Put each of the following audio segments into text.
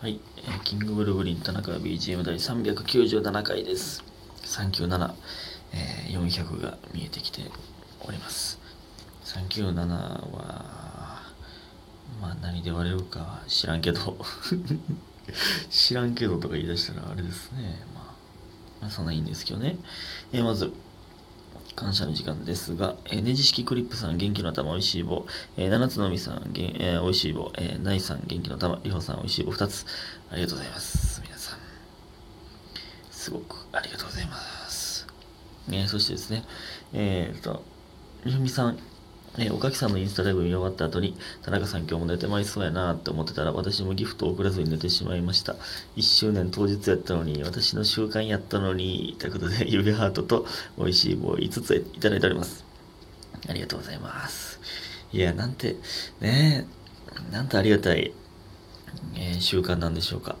はい、えーキングブルブリン田中 BGM 第397回です。397、えー400が見えてきております。397は、まあ何で割れるかは知らんけど、知らんけどとか言い出したらあれですね。まあ、まあそんないいんですけどね。えーまず、感謝の時間ですが、えーネジ式クリップさん、元気の玉、おいしい棒、えー七つのみさん、げんえーおいしい棒、えー、ナイさん、元気の玉、りほさん、おいしい棒2つ、ありがとうございます。皆さん、すごくありがとうございます。えーそしてですね、えー、と、りふみさん、えーおかきさんのインスタライブ見終わった後に、田中さん今日も寝てまいそうやなって思ってたら、私もギフトを送らずに寝てしまいました。1周年当日やったのに、私の習慣やったのに、ということで、指ハートと美味しい棒5ついただいております。ありがとうございます。いや、なんて、ねえ、なんてありがたい、えー習慣なんでしょうか。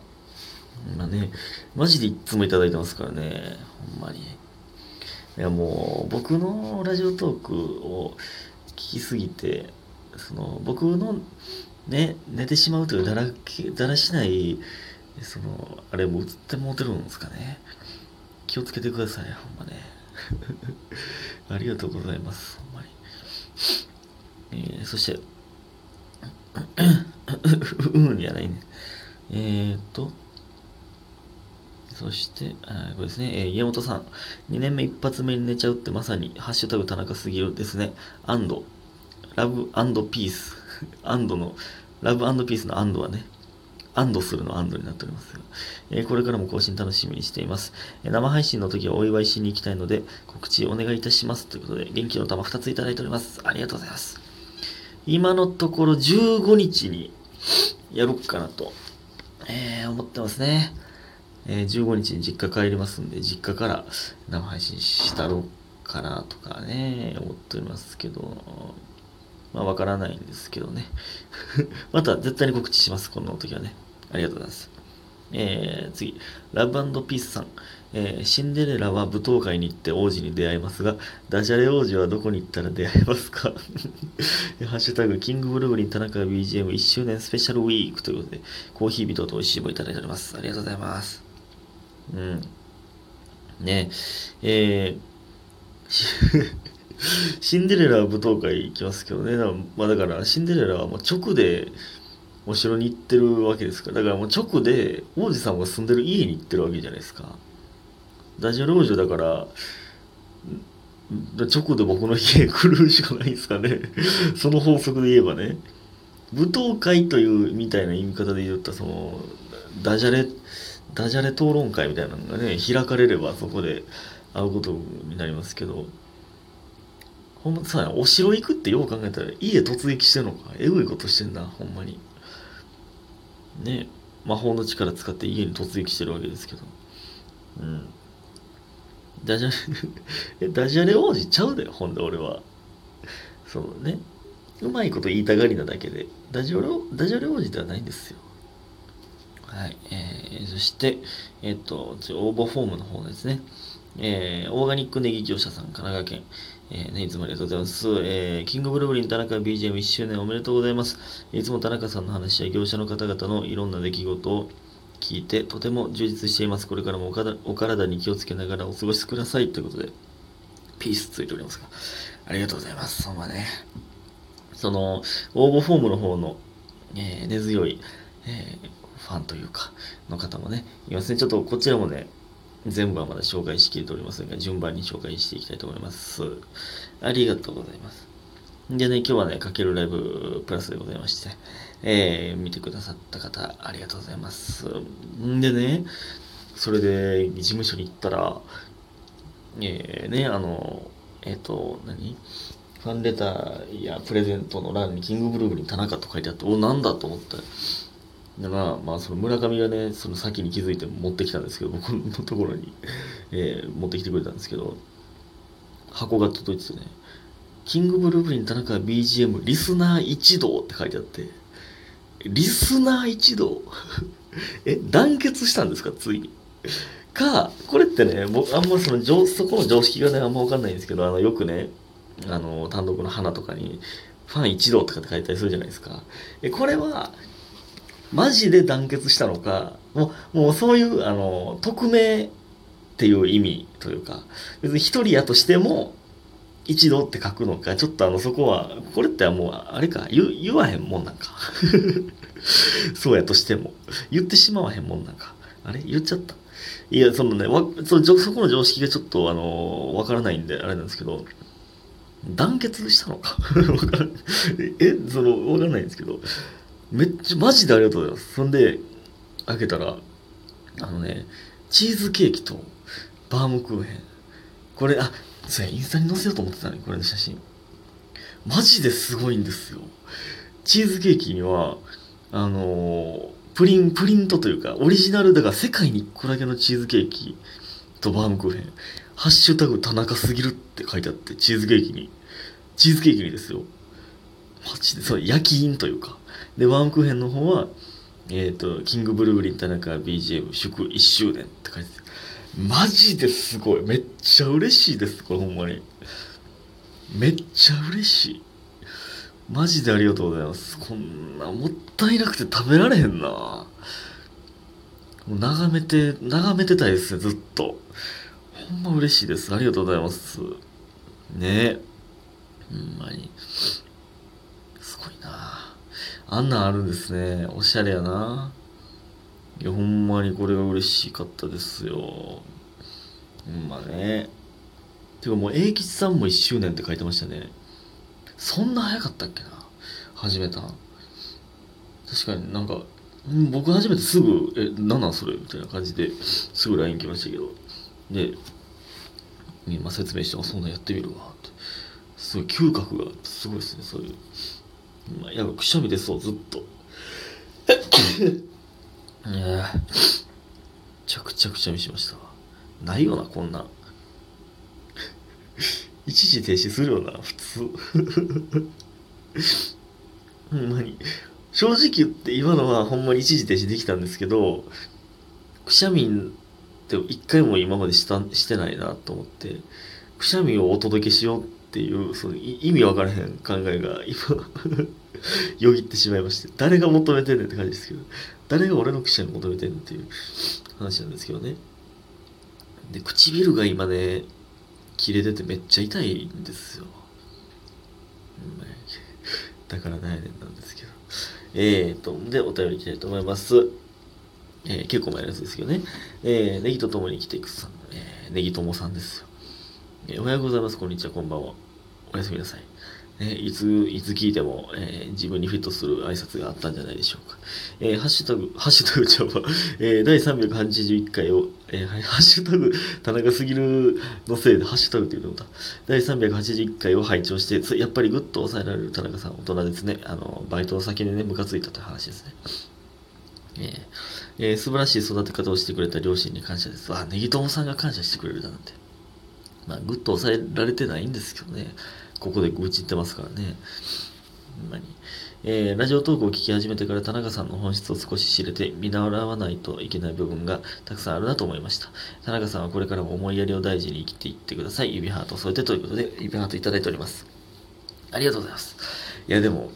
まあね、マジでいつもいただいてますからね、ほんまに。いや、もう、僕のラジオトークをきすぎて、その、僕の、ね、寝てしまうというだらけ、だらしない、その、あれも映ってもうてるんですかね。気をつけてください、ほんまね。ありがとうございます、ほんまに。えー、そして、うんじゃないね。えーっと、そして、あこれですね、えー家元さん。2年目一発目に寝ちゃうってまさに、ハッシュタグ田中すぎるですね。アンド、ラブピース。アンドの、ラブピースのアンドはね、安堵するの安堵になっておりますが、えーこれからも更新楽しみにしています。えー生配信の時はお祝いしに行きたいので、告知お願いいたします。ということで、元気の玉2ついただいております。ありがとうございます。今のところ15日にやろうかなと、えー思ってますね。えー15日に実家帰りますんで、実家から生配信したろうかなとかね、思っておりますけど、まあわからないんですけどね。また絶対に告知します、この時はね。ありがとうございます。えー、次、ラブピースさん。えーシンデレラは舞踏会に行って王子に出会いますが、ダジャレ王子はどこに行ったら出会えますか？ハッシュタグ、キングブルーリン田中 BGM1 周年スペシャルウィークということで、コーヒー人と美味しい棒いただいております。ありがとうございます。うん。ねえ、ー シンデレラは舞踏会行きますけどね。だからまあだから、シンデレラはもう直でお城に行ってるわけですから。だからもう直で王子さんが住んでる家に行ってるわけじゃないですか。ダジャレ王女だから、直で僕の家へ来るしかないんですかね。その法則で言えばね。舞踏会というみたいな言い方で言ったその、ダジャレ、ダジャレ討論会みたいなのがね、開かれればそこで会うことになりますけど、ほんまさ、お城行くってよう考えたら家突撃してんのか。えぐいことしてんな、ほんまに。ね魔法の力使って家に突撃してるわけですけど。うん。ダジャレ、ダジャレ王子ちゃうだよ、ほんで俺は。そうね。うまいこと言いたがりなだけで、ダジャレ、ダジャレ王子ではないんですよ。はい。えー、そして、えっ、と、応募フォームの方ですね。えー、オーガニックネギ業者さん、神奈川県。えーね、いつもありがとうございます。えー、キングブルーブリン田中 BGM1 周年おめでとうございます。いつも田中さんの話や業者の方々のいろんな出来事を聞いて、とても充実しています。これからもお体お体に気をつけながらお過ごしください。ということで、ピースついておりますが、ありがとうございます。ほんまね。その、応募フォームの方の、えー根強い、えーファンというか、の方もね、いますね。ちょっとこちらもね、全部はまだ紹介しきれておりませんが、順番に紹介していきたいと思います。ありがとうございます。でね、今日はね、かけるライブプラスでございまして、えー見てくださった方、ありがとうございます。んでね、それで、事務所に行ったら、えーね、あの、えっ、と、何？ファンレターやプレゼントの欄にキングブルーブリン田中と書いてあって、お、なんだと思って。でまあ、まあ、その村上がね、その先に気づいて持ってきたんですけど、僕のところに、えー持ってきてくれたんですけど、箱が届いててね、キングブルーブリン田中 BGM リスナー一同って書いてあって、リスナー一同？え、団結したんですかついに？か、これってね、僕、あんまその、そこの常識がね、あんまわかんないんですけど、あの、よくね、あの、単独の花とかに、ファン一同とかって書いたりするじゃないですか。え、これは、マジで団結したのか、もう、もうそういう、あの、匿名っていう意味というか、別に一人やとしても、一度って書くのか、ちょっとあの、そこは、これってもう、あれか、言わへんもんなんか。そうやとしても。言ってしまわへんもんなんか。あれ？言っちゃった。いや、そのね、わそそこの常識がちょっと、あの、わからないんで、あれなんですけど、団結したのか？え、その、わからないんですけど、めっちゃ、マジでありがとうございます。そんで、開けたら、あのね、チーズケーキとバームクーヘン。これ、あ、それインスタに載せようと思ってたね、これの写真。マジですごいんですよ。チーズケーキには、あの、プリン、プリントというか、オリジナルだから世界に1個だけのチーズケーキとバームクーヘン。ハッシュタグ田中すぎるって書いてあって、チーズケーキに。チーズケーキにですよ。マジで、そう、焼き印というか。で、バームクーヘンの方は、えっ、ー、と、キングブルーリン田中 BGM 祝1周年って書いてあマジですごい。めっちゃ嬉しいです、これほんまに。めっちゃ嬉しい。マジでありがとうございます。こんな、もったいなくて食べられへんな。もう眺めて、眺めてたいですね、ずっと。ほんま嬉しいです。ありがとうございます。ねえ。ほんまに。すごいな。あんなんあるんですね。おしゃれやな。いや、ほんまにこれが嬉しかったですよ。ほんまね。てかもう、英吉さんも1周年って書いてましたね。そんな早かったっけな始めた確かになんか、僕初めてすぐ、え、なんなんそれ？みたいな感じですぐ LINE 来ましたけど。で、今説明して、あ、そんなんやってみるわって。すごい嗅覚がすごいですね、そういう。まあ、やくしゃみですわ、ずっと。いやめちゃくちゃくちゃみしましたわ。ないよな、こんな。一時停止するよな、普通。ほんまに。正直言って今のはほんまに一時停止できたんですけど、くしゃみって一回も今までしたしてないなと思って、くしゃみをお届けしようっていう、その意味わからへん考えが今 よぎってしまいまして、誰が求めてんねんって感じですけど、誰が俺のくしゃみ求めてんねんっていう話なんですけどね。で、唇が今ね、切れててめっちゃ痛いんですよ。だから悩んでなんですけど。えーと、で、お便りいきたいと思います。えー、結構前のやつですけどね。えー、ネギと共に生きていくさん、えー、ネギ友さんですよ。えー、おはようございます。こんにちは、こんばんは。おやすみなさい。えいつ、いつ聞いても、えー、自分にフィットする挨拶があったんじゃないでしょうか。えー、ハッシュタグ、ハッシュタグちゃうわ、えー、第381回を、えー、ハッシュタグ、田中すぎるのせいで、ハッシュタグっていうのだ。第381回を拝聴して、やっぱりぐっと抑えられる田中さん、大人ですね。あの、バイトの先でね、ムカついたという話ですね。えーえー、素晴らしい育て方をしてくれた両親に感謝です。あ、ネギ友さんが感謝してくれるだなんて。まあ、ぐっと抑えられてないんですけどね。ここで愚痴ってますからね。ほんまに。えー、ラジオトークを聞き始めてから田中さんの本質を少し知れて見習わないといけない部分がたくさんあるなと思いました。田中さんはこれからも思いやりを大事に生きていってください。指ハートを添えてということで、指ハートいただいております。ありがとうございます。いや、でも、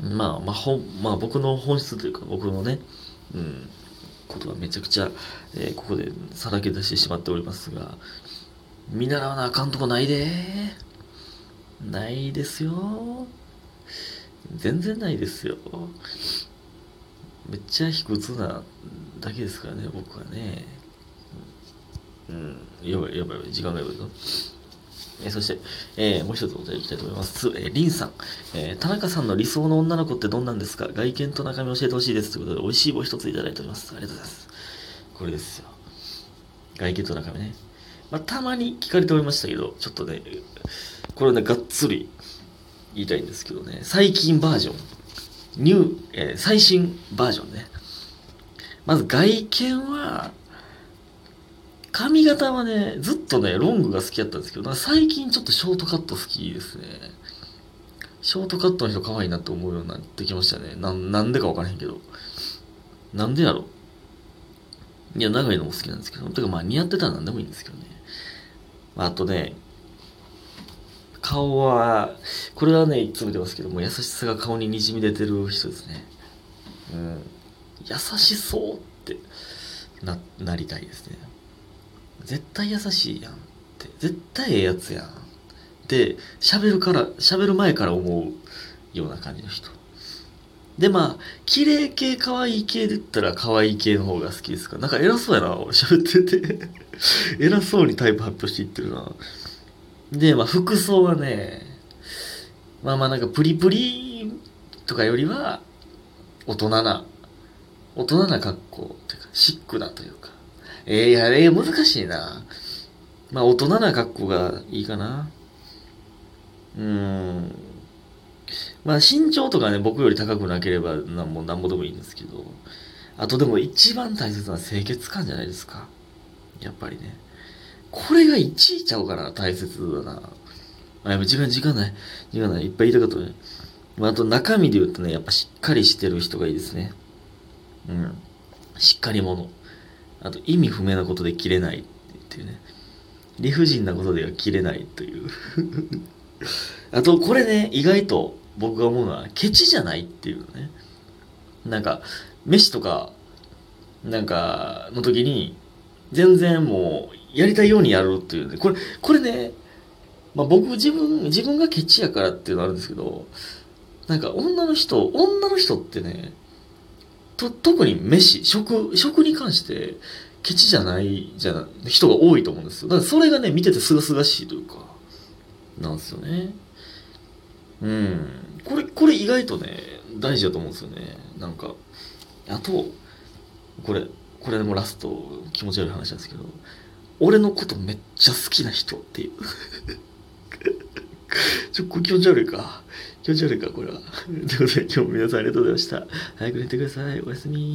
まあ、まあ、ほまあ、僕の本質というか、僕のね、うん、ことはめちゃくちゃ、えー、ここでさらけ出してしまっておりますが、見習わなあかんとこないで。ないですよ。全然ないですよ。めっちゃ卑屈なだけですからね、僕はね。うん、やばいやばい、時間がやばいぞ。えー、そして、えー、もう一つお便りいきたいと思います。えー、リンさん、えー、田中さんの理想の女の子ってどんなんですか？外見と中身教えてほしいです。ということで、美味しい棒一ついただいております。ありがとうございます。これですよ。外見と中身ね。まあ、たまに聞かれておりましたけど、ちょっとね、これね、がっつり言いたいんですけどね、最近バージョン、ニュー、えー、最新バージョンね。まず外見は、髪型はね、ずっとね、ロングが好きだったんですけど、最近ちょっとショートカット好きですね。ショートカットの人可愛いなって思うようになってきましたね。な、なんでかわからへんけど。なんでやろ？いや、長いのも好きなんですけど。てかまあ似合ってたら何でもいいんですけどね。あとね、顔は、これはね、いつも出ますけども、優しさが顔ににじみ出てる人ですね。うん、優しそうってななりたいですね絶対優しいやんって。絶対ええやつやん。って喋るから喋る前から思うような感じの人。でまあ綺麗系可愛い系で言ったら可愛い系の方が好きですか。なんか偉そうやな俺喋ってて。偉そうにタイプ発表していってるな。でまあ服装はねまあまあなんかプリプリとかよりは大人な大人な格好っていうかシックなというか。えー、いやえ、難しいなまあ大人な格好がいいかなうんまあ身長とかね、僕より高くなければなんもなんぼでもいいんですけど、あとでも一番大切な清潔感じゃないですか。やっぱりね。これが1位ちゃうかな、大切だな。あ、やっぱ時間、時間ない。時間ない。いっぱい言いたかったね。まあ、あと中身で言うとね、やっぱしっかりしてる人がいいですね。うん。しっかり者。あと意味不明なことで切れないっていうね。理不尽なことでは切れないという。あと、これね、意外と僕が思うのは、ケチじゃないっていうね。なんか、飯とか、なんか、の時に、全然もう、やりたいようにやるっていうね。これ、これね、まあ僕自分、自分がケチやからっていうのあるんですけど、なんか女の人、女の人ってね、と、特に飯、食、食に関して、ケチじゃない、じゃな、人が多いと思うんですよ。だからそれがね、見ててすがすがしいというか、なんですよね。うん。これ、これ意外とね、大事だと思うんですよね。なんか。あと、これ、これでもラスト、気持ち悪い話なんですけど、俺のことめっちゃ好きな人っていう。ちょ、っと気持ち悪いか。気持ち悪いか、これは。ということで、今日も皆さんありがとうございました。早く寝てください。おやすみ。